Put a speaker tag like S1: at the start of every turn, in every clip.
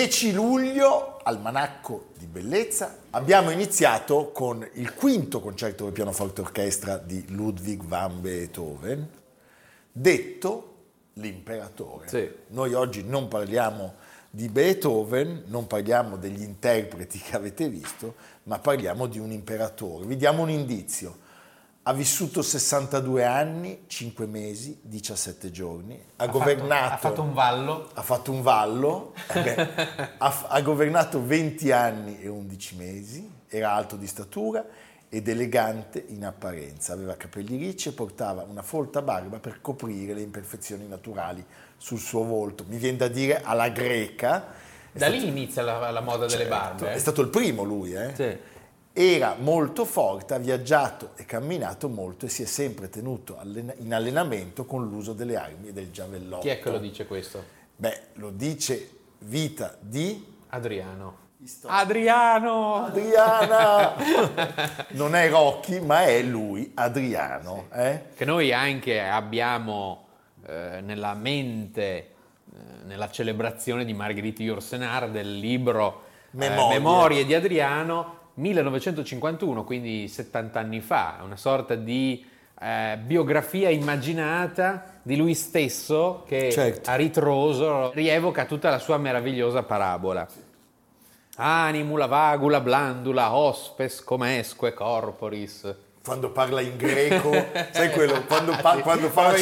S1: 10 luglio, Almanacco di Bellezza, abbiamo iniziato con il quinto concerto per pianoforte orchestra di Ludwig van Beethoven, detto l'imperatore.
S2: Sì.
S1: Noi oggi non parliamo di Beethoven, non parliamo degli interpreti che avete visto, ma parliamo di un imperatore. Vi diamo un indizio ha vissuto 62 anni, 5 mesi, 17 giorni, ha,
S2: ha
S1: governato...
S2: Fatto, ha fatto un vallo.
S1: Ha fatto un vallo, eh beh, ha, ha, governato 20 anni e 11 mesi, era alto di statura ed elegante in apparenza, aveva capelli ricci e portava una folta barba per coprire le imperfezioni naturali sul suo volto. Mi viene da dire alla greca.
S2: Da stato, lì inizia la, la moda
S1: certo,
S2: delle barbe.
S1: Eh? È stato il primo lui, eh?
S2: Sì
S1: era molto forte, ha viaggiato e camminato molto e si è sempre tenuto in allenamento con l'uso delle armi e del giavellotto.
S2: Chi è che lo dice questo?
S1: Beh, lo dice Vita di
S2: Adriano. Adriano!
S1: Adriana! non è Rocky, ma è lui, Adriano.
S2: Sì.
S1: Eh?
S2: Che noi anche abbiamo eh, nella mente, eh, nella celebrazione di Margherita Yourcenar del libro
S1: Memorie.
S2: Memorie di Adriano, 1951, quindi 70 anni fa, una sorta di eh, biografia immaginata di lui stesso che
S1: certo.
S2: a ritroso rievoca tutta la sua meravigliosa parabola. Animula, vagula, blandula, hospes, comesque, corporis
S1: quando parla in greco, sai quello, quando, pa- quando, fa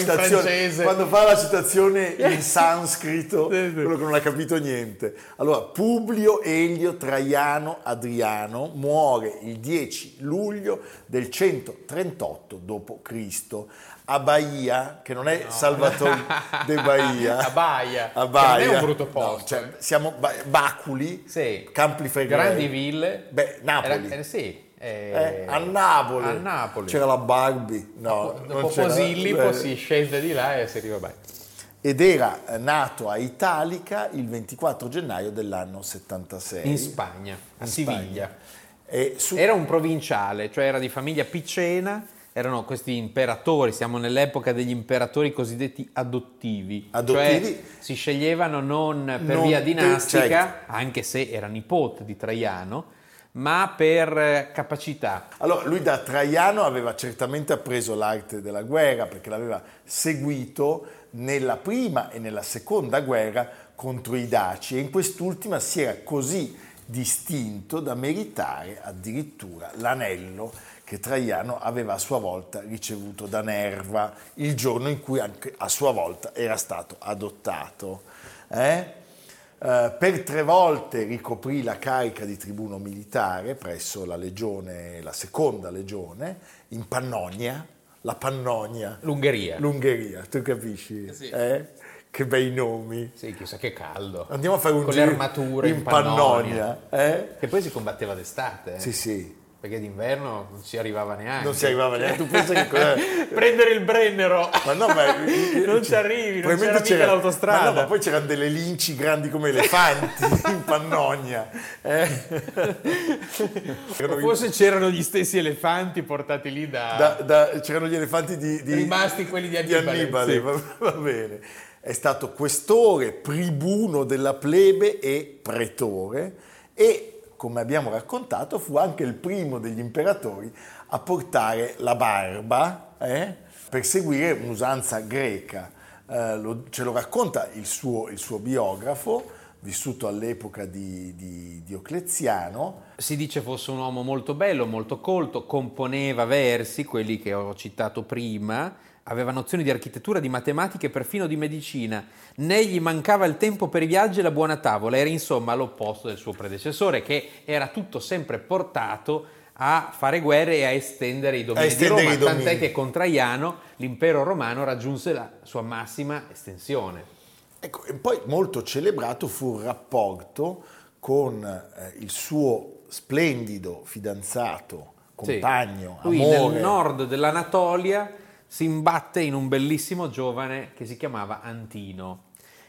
S1: quando, fa la citazione in sanscrito, quello che non ha capito niente. Allora, Publio Elio Traiano Adriano muore il 10 luglio del 138 d.C. a Bahia, che non è no. Salvatore de Bahia.
S2: a Bahia.
S1: A Bahia.
S2: non è un brutto posto.
S1: No, cioè, siamo ba- Baculi,
S2: sì.
S1: Campi Flegrei.
S2: Grandi ville.
S1: Beh, Napoli.
S2: Era, eh, sì.
S1: Eh, eh, a, Napoli.
S2: a, Napoli.
S1: c'era la Barbie. No,
S2: dopo, dopo Posillipo si scende di là e si arriva a
S1: Ed era nato a Italica il 24 gennaio dell'anno 76.
S2: In Spagna, a
S1: In
S2: Siviglia.
S1: Su...
S2: Era un provinciale, cioè era di famiglia picena, erano questi imperatori, siamo nell'epoca degli imperatori cosiddetti adottivi.
S1: Adottivi?
S2: Cioè si sceglievano non per
S1: Non
S2: via dinastica,
S1: certo.
S2: anche se era nipote di Traiano, ma per eh, capacità.
S1: Allora, lui da Traiano aveva certamente appreso l'arte della guerra perché l'aveva seguito nella prima e nella seconda guerra contro i Daci e in quest'ultima si era così distinto da meritare addirittura l'anello che Traiano aveva a sua volta ricevuto da Nerva il giorno in cui anche a sua volta era stato adottato. Eh? Uh, per tre volte ricoprì la carica di tribuno militare presso la legione, la seconda legione, in Pannonia, la Pannonia.
S2: L'Ungheria.
S1: L'Ungheria, tu capisci?
S2: Sì.
S1: Eh? Che bei nomi.
S2: Sì, chissà che caldo.
S1: Andiamo a fare un
S2: Con
S1: giro
S2: le armature
S1: in
S2: in
S1: Pannonia. eh?
S2: Che poi si combatteva d'estate. eh.
S1: Sì, sì.
S2: Perché d'inverno non si arrivava neanche.
S1: Non si arrivava neanche. Tu pensa che cos'è?
S2: Prendere il Brennero.
S1: Ma no, ma
S2: non ci arrivi, non c'era mica l'autostrada.
S1: Ma no, ma poi c'erano delle linci grandi come elefanti in Pannonia. Eh?
S2: O forse c'erano gli stessi elefanti portati lì da,
S1: Da- da- c'erano gli elefanti di, di-
S2: rimasti quelli di
S1: di
S2: Annibale.
S1: Annibale,
S2: sì.
S1: va, va bene. È stato questore, tribuno della plebe e pretore e come abbiamo raccontato, fu anche il primo degli imperatori a portare la barba eh, per seguire un'usanza greca. Eh, lo, ce lo racconta il suo, il suo biografo, vissuto all'epoca di, di Diocleziano.
S2: Si dice fosse un uomo molto bello, molto colto, componeva versi, quelli che ho citato prima, aveva nozioni di architettura, di matematica e perfino di medicina. Né gli mancava il tempo per i viaggi e la buona tavola, era insomma l'opposto del suo predecessore, che era tutto sempre portato a fare guerre e a estendere i domini estendere di Roma, tant'è che con Traiano l'impero romano raggiunse la sua massima estensione.
S1: Ecco, e poi molto celebrato fu il rapporto con eh, il suo splendido fidanzato, compagno,
S2: sì. Lui
S1: amore.
S2: nel nord dell'Anatolia si imbatte in un bellissimo giovane che si chiamava Antino.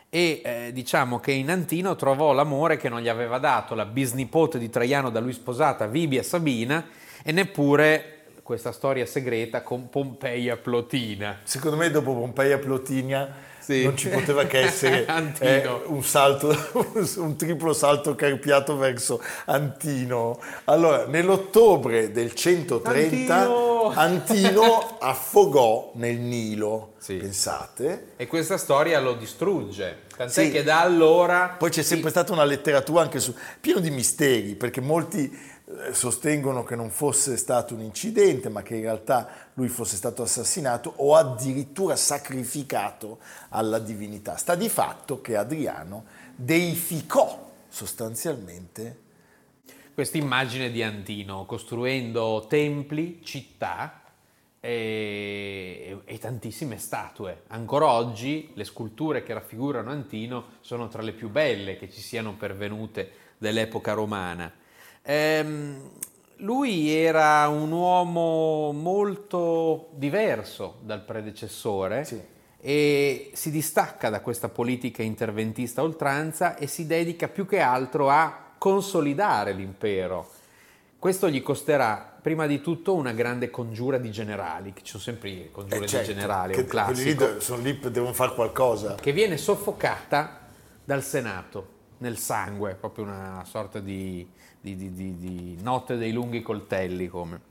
S2: E eh, diciamo che in Antino trovò l'amore che non gli aveva dato la bisnipote di Traiano da lui sposata Vibia Sabina e neppure questa storia segreta con Pompeia Plotina.
S1: Secondo me dopo Pompeia Plotina sì. non ci poteva che essere eh, un, salto, un triplo salto carpiato verso Antino. Allora, nell'ottobre del 130 Antino, Antino affogò nel Nilo, sì. pensate.
S2: E questa storia lo distrugge, tant'è sì. che da allora...
S1: Poi c'è sempre stata una letteratura anche su... pieno di misteri, perché molti sostengono che non fosse stato un incidente, ma che in realtà lui fosse stato assassinato o addirittura sacrificato alla divinità. Sta di fatto che Adriano deificò sostanzialmente
S2: questa immagine di Antino, costruendo templi, città e, e, tantissime statue. Ancora oggi le sculture che raffigurano Antino sono tra le più belle che ci siano pervenute dell'epoca romana. Ehm, lui era un uomo molto diverso dal predecessore sì. e si distacca da questa politica interventista oltranza e si dedica più che altro a consolidare l'impero. Questo gli costerà prima di tutto una grande congiura di generali, che ci sono sempre congiure eh certo, di generali, che, un classico.
S1: Lì sono lì, devono fare qualcosa.
S2: Che viene soffocata dal Senato, nel sangue, proprio una sorta di di, di, di, notte dei lunghi coltelli come.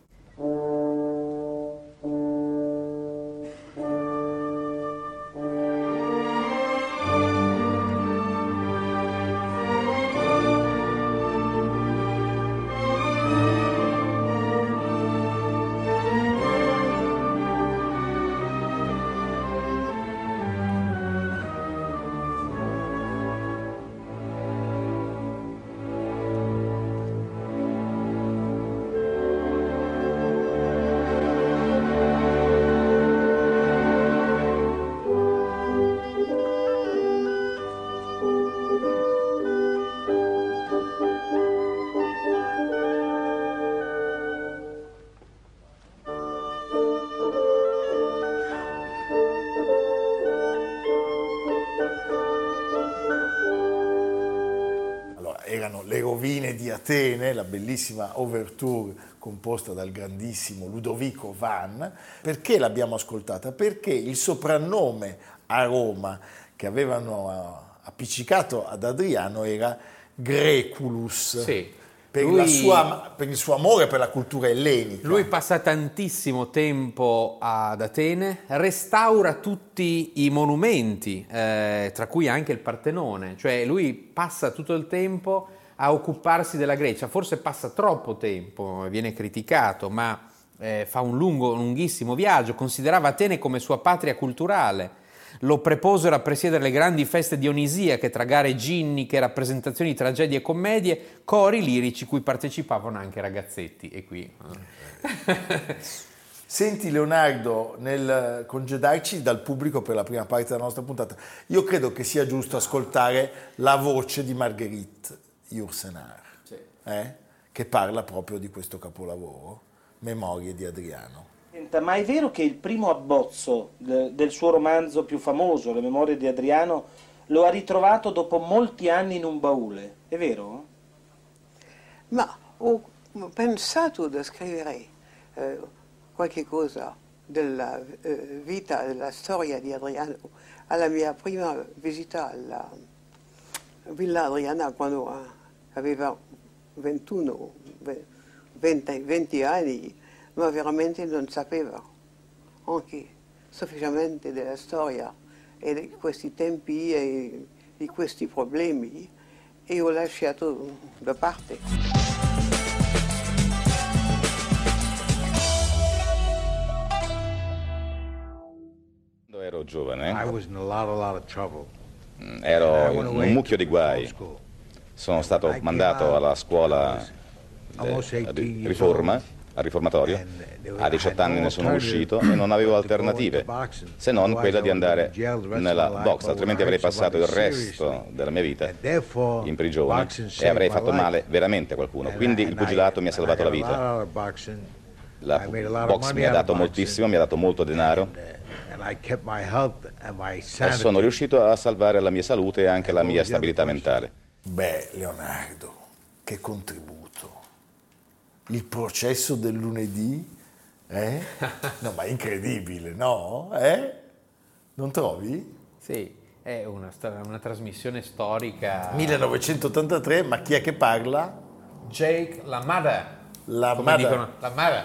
S1: Atene, la bellissima overture composta dal grandissimo Ludovico Van. Perché l'abbiamo ascoltata? Perché il soprannome a Roma che avevano eh, appiccicato ad Adriano era Greculus.
S2: Sì.
S1: Per, lui, sua, per, il suo amore per la cultura ellenica.
S2: Lui passa tantissimo tempo ad Atene, restaura tutti i monumenti, eh, tra cui anche il Partenone, cioè lui passa tutto il tempo a occuparsi della Grecia. Forse passa troppo tempo, viene criticato, ma eh, fa un lungo, lunghissimo viaggio, considerava Atene come sua patria culturale. Lo preposero a presiedere le grandi feste dionisiache tra gare ginniche, rappresentazioni di tragedie e commedie, cori lirici cui partecipavano anche ragazzetti. E qui...
S1: Eh. Senti Leonardo, nel congedarci dal pubblico per la prima parte della nostra puntata, io credo che sia giusto ascoltare la voce di Marguerite Jursenar, sì. eh? che parla proprio di questo capolavoro, Memorie di Adriano.
S3: Ma è vero che il primo abbozzo del suo romanzo più famoso, Le Memorie di Adriano, lo ha ritrovato dopo molti anni in un baule, è vero?
S4: Ma ho pensato di scrivere eh, qualche cosa della eh, vita, della storia di Adriano alla mia prima visita alla Villa Adriana quando aveva 21, 20, 20 anni, ma veramente non sapeva anche sufficientemente della storia e di questi tempi e di questi problemi e ho lasciato da parte.
S5: Quando ero giovane
S6: I was in a lot, a lot of trouble.
S5: mm, ero in un mucchio di guai. Sono stato mandato alla scuola eh, ri- riforma, al riformatorio. A 18 anni ne sono uscito e non avevo alternative, se non quella di andare nella box, altrimenti avrei passato il resto della mia vita in prigione e avrei fatto male veramente a qualcuno. Quindi il pugilato mi ha salvato la vita. La box mi ha dato moltissimo, mi ha dato molto denaro e sono riuscito a salvare la mia salute e anche la mia stabilità mentale.
S1: Beh, Leonardo, che contributo. Il processo del lunedì, eh? No, ma è incredibile, no? Eh? Non trovi?
S2: Sì, è una, una trasmissione storica.
S1: 1983, ma chi è che parla?
S2: Jake LaMada.
S1: La
S2: Come
S1: Mada.
S2: dicono, LaMada.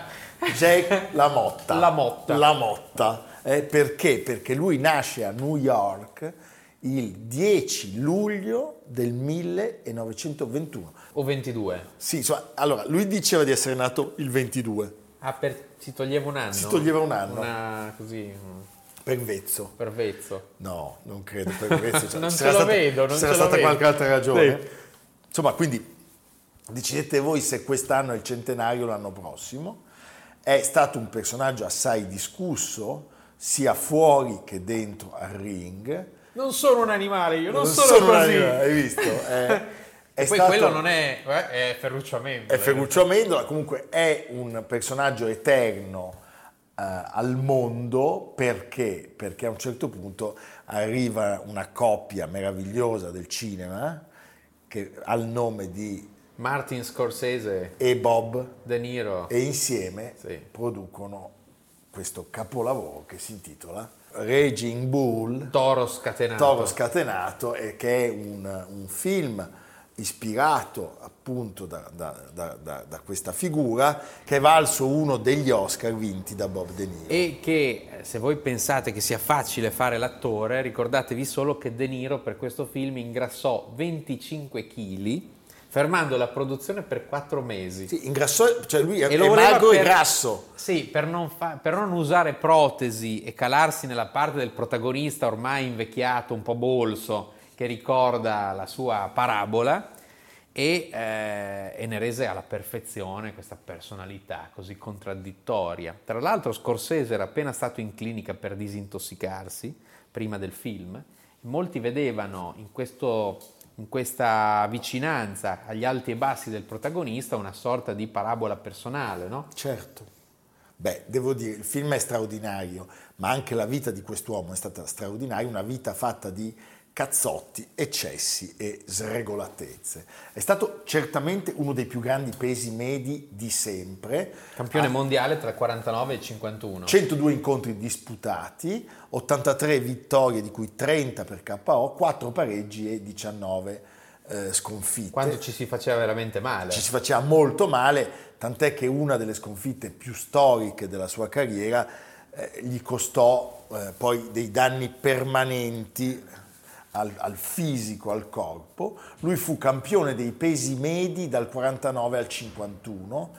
S1: Jake La Motta.
S2: La Motta.
S1: La Motta. Eh, perché? Perché lui nasce a New York il 10 luglio del 1921.
S2: O 22.
S1: Sì, insomma, allora, lui diceva di essere nato il 22,
S2: Ah, per- si toglieva un anno?
S1: Si toglieva un anno.
S2: Una, così, un
S1: per vezzo.
S2: pervezzo.
S1: No, non credo per vezzo. Cioè,
S2: Non ce lo
S1: stata-
S2: vedo, non ce lo
S1: stata
S2: vedo.
S1: qualche altra ragione.
S2: Sì.
S1: Insomma, quindi decidete voi se quest'anno è il centenario o l'anno prossimo. È stato un personaggio assai discusso, sia fuori che dentro al ring.
S2: Non sono un animale, io non,
S1: Non
S2: sono,
S1: sono un
S2: così.
S1: animale, hai visto? È- è
S2: E poi
S1: stato-
S2: quello non è, eh, è Ferruccio Amendola.
S1: È Ferruccio Amendola, comunque è un personaggio eterno eh, al mondo perché? Perché a un certo punto arriva una coppia meravigliosa del cinema che ha il nome di
S2: Martin Scorsese,
S1: E Bob
S2: De Niro.
S1: e insieme
S2: Sì.
S1: producono questo capolavoro che si intitola Raging Bull,
S2: Toro scatenato.
S1: Toro scatenato, e che è un, un film ispirato appunto da, da- da- da- questa figura che è valso uno degli Oscar vinti da Bob De Niro.
S2: E che eh, se voi pensate che sia facile fare l'attore, ricordatevi solo che De Niro per questo film ingrassò 25 kg, fermando la produzione per 4 mesi.
S1: Sì, ingrassò, cioè lui è,
S2: E lo
S1: è magro e
S2: per-
S1: grasso.
S2: Sì, per non, fa- per non usare protesi e calarsi nella parte del protagonista ormai invecchiato, un po' bolso, che ricorda la sua parabola e, eh, e ne rese alla perfezione questa personalità così contraddittoria. Tra l'altro Scorsese era appena stato in clinica per disintossicarsi prima del film. Molti vedevano in, questo- in questa vicinanza agli alti e bassi del protagonista una sorta di parabola personale, no?
S1: Certo. Beh, devo dire, il film è straordinario, ma anche la vita di quest'uomo è stata straordinaria, una vita fatta di cazzotti, eccessi e sregolatezze. È stato certamente uno dei più grandi pesi medi di sempre.
S2: Campione
S1: Ha
S2: mondiale tra 49 e 51.
S1: 102 incontri disputati, 83 vittorie di cui 30 per KO, 4 pareggi e 19 eh, sconfitte.
S2: Quando ci si faceva veramente male.
S1: Ci si faceva molto male, tant'è che una delle sconfitte più storiche della sua carriera eh, gli costò eh, poi dei danni permanenti al, al fisico, al corpo. Lui fu campione dei pesi medi dal 49 al 51.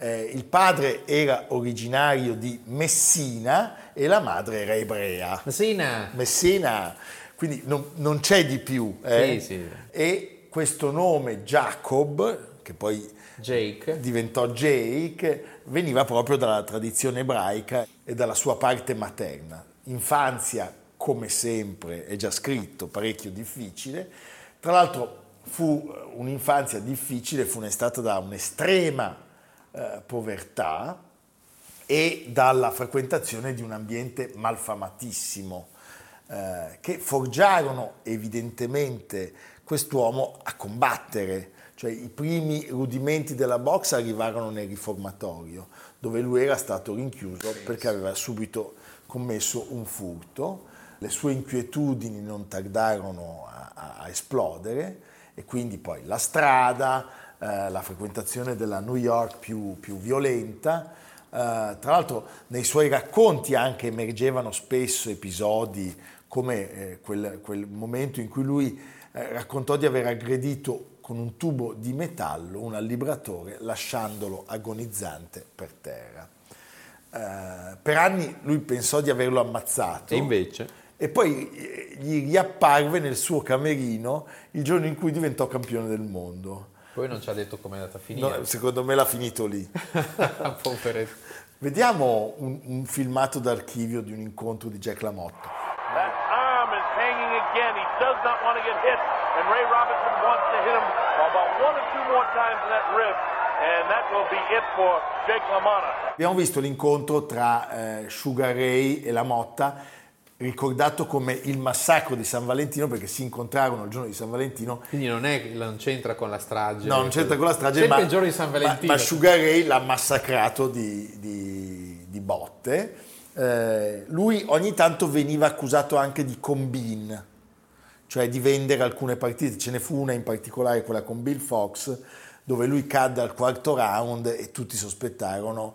S1: Eh, il padre era originario di Messina e la madre era ebrea.
S2: Messina.
S1: Messina, quindi non, non c'è di più. eh?
S2: Sì, sì.
S1: E questo nome Jacob, che poi
S2: Jake.
S1: diventò Jake, veniva proprio dalla tradizione ebraica e dalla sua parte materna. Infanzia, come sempre, è già scritto, parecchio difficile. Tra l'altro fu eh, un'infanzia difficile, funestata da un'estrema eh, povertà e dalla frequentazione di un ambiente malfamatissimo, eh, che forgiarono evidentemente quest'uomo a combattere. Cioè i primi rudimenti della box arrivarono nel riformatorio, dove lui era stato rinchiuso perché aveva subito commesso un furto. Le sue inquietudini non tardarono a, a- esplodere e quindi poi la strada, eh, la frequentazione della New York più, più violenta. Eh, tra l'altro nei suoi racconti anche emergevano spesso episodi come eh, quel, quel, momento in cui lui eh, raccontò di aver aggredito con un tubo di metallo un allibratore lasciandolo agonizzante per terra. Eh, per anni lui pensò di averlo ammazzato.
S2: E invece?
S1: E poi eh, gli riapparve nel suo camerino il giorno in cui diventò campione del mondo.
S2: Poi non ci ha detto come è andata a finire.
S1: No, secondo me l'ha finito lì. Vediamo un, un, filmato d'archivio di un incontro di Jack LaMotta. That arm is hanging again. He does not want to get hit. And Ray Robinson wants to hit him about one or two more times in that rib. And that will be it for Jake LaMotta. Abbiamo visto l'incontro tra eh, Sugar Ray e LaMotta ricordato come il massacro di San Valentino perché si incontrarono il giorno di San Valentino.
S2: Quindi non, è, non c'entra con la strage.
S1: No, non c'entra con la strage,
S2: Sempre ma, il giorno di San Valentino.
S1: Ma, ma Sugar Ray l'ha massacrato di, di, di botte. Eh, lui ogni tanto veniva accusato anche di combin, cioè di vendere alcune partite. Ce ne fu una in particolare, quella con Bill Fox, dove lui cadde al quarto round e tutti sospettarono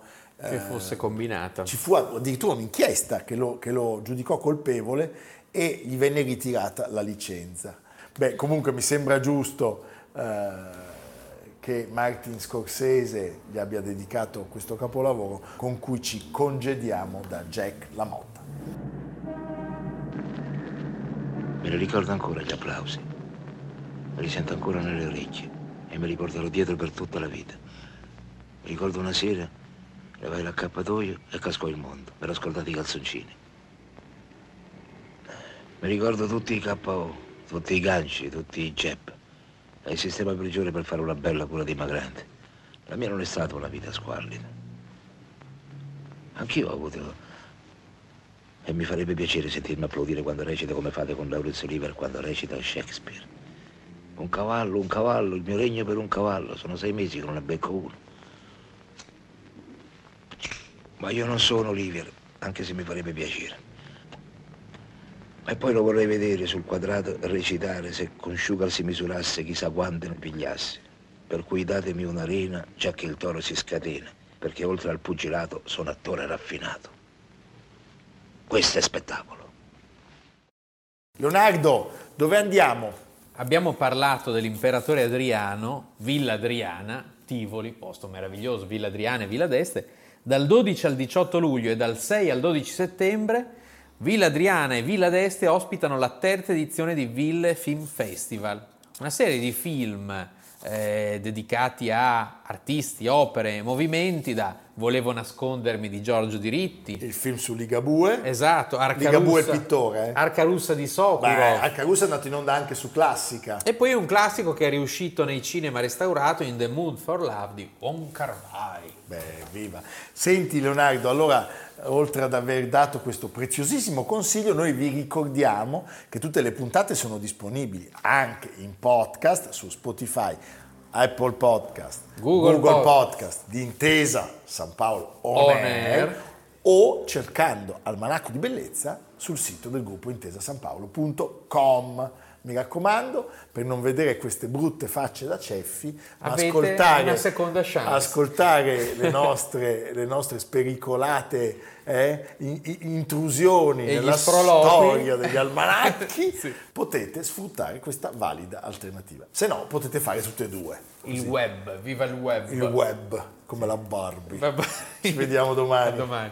S2: che fosse combinata.
S1: Ci fu addirittura un'inchiesta che lo, che lo giudicò colpevole e gli venne ritirata la licenza. Beh, comunque mi sembra giusto eh, che Martin Scorsese gli abbia dedicato questo capolavoro con cui ci congediamo da Jack LaMotta.
S7: Me ne ricordo ancora gli applausi, me li sento ancora nelle orecchie e me li porterò dietro per tutta la vita. Ricordo una sera levai l'accappatoio e cascò il mondo. Mi ero scordato i calzoncini. Mi ricordo tutti i KO, tutti i ganci, tutti i jab. E il sistema prigione per fare una bella cura dimagrante. La mia non è stata una vita squallida. Anch'io ho avuto... E mi farebbe piacere sentirmi applaudire quando recita come fate con Laurence Oliver quando recita Shakespeare. Un cavallo, un cavallo, il mio regno per un cavallo. Sono sei mesi che non ne becco uno. Ma io non sono Oliver, anche se mi farebbe piacere. E poi lo vorrei vedere sul quadrato recitare se con Sugar si misurasse chissà quante ne pigliasse. Per cui datemi un'arena, già che il toro si scatena, perché oltre al pugilato sono attore raffinato. Questo è spettacolo.
S1: Leonardo, dove andiamo?
S2: Abbiamo parlato dell'imperatore Adriano, Villa Adriana, Tivoli, posto meraviglioso, Villa Adriana e Villa d'Este dal 12 al 18 luglio e dal 6 al 12 settembre Villa Adriana e Villa d'Este ospitano la terza edizione di Ville Film Festival, una serie di film eh, dedicati a artisti, opere, movimenti da Volevo nascondermi di Giorgio Diritti.
S1: Il film su Ligabue.
S2: Esatto,
S1: Arca Ligabue è pittore. Eh?
S2: Arca Russa di. Beh,
S1: Arca Russa è andato in onda anche su Classica.
S2: E poi un classico che è riuscito nei cinema restaurato in The Mood for Love di Wong Kar Wai.
S1: Beh, viva. Senti Leonardo, allora oltre ad aver dato questo preziosissimo consiglio, noi vi ricordiamo che tutte le puntate sono disponibili anche in podcast su Spotify, Apple Podcast,
S2: Google,
S1: Google Podcast, di Intesa San Paolo On, On Air, Air, o cercando Almanacco di Bellezza sul sito del gruppo intesasanpaolo.com mi raccomando, per non vedere queste brutte facce da ceffi, ascoltare, ascoltare le, nostre, le nostre spericolate eh, intrusioni
S2: e
S1: nella storia degli almanacchi, sì. potete sfruttare questa valida alternativa. Se no, potete fare tutte e due.
S2: Così. Il web, viva il web.
S1: Il web, come la Barbie. Ci vediamo domani.
S2: A domani.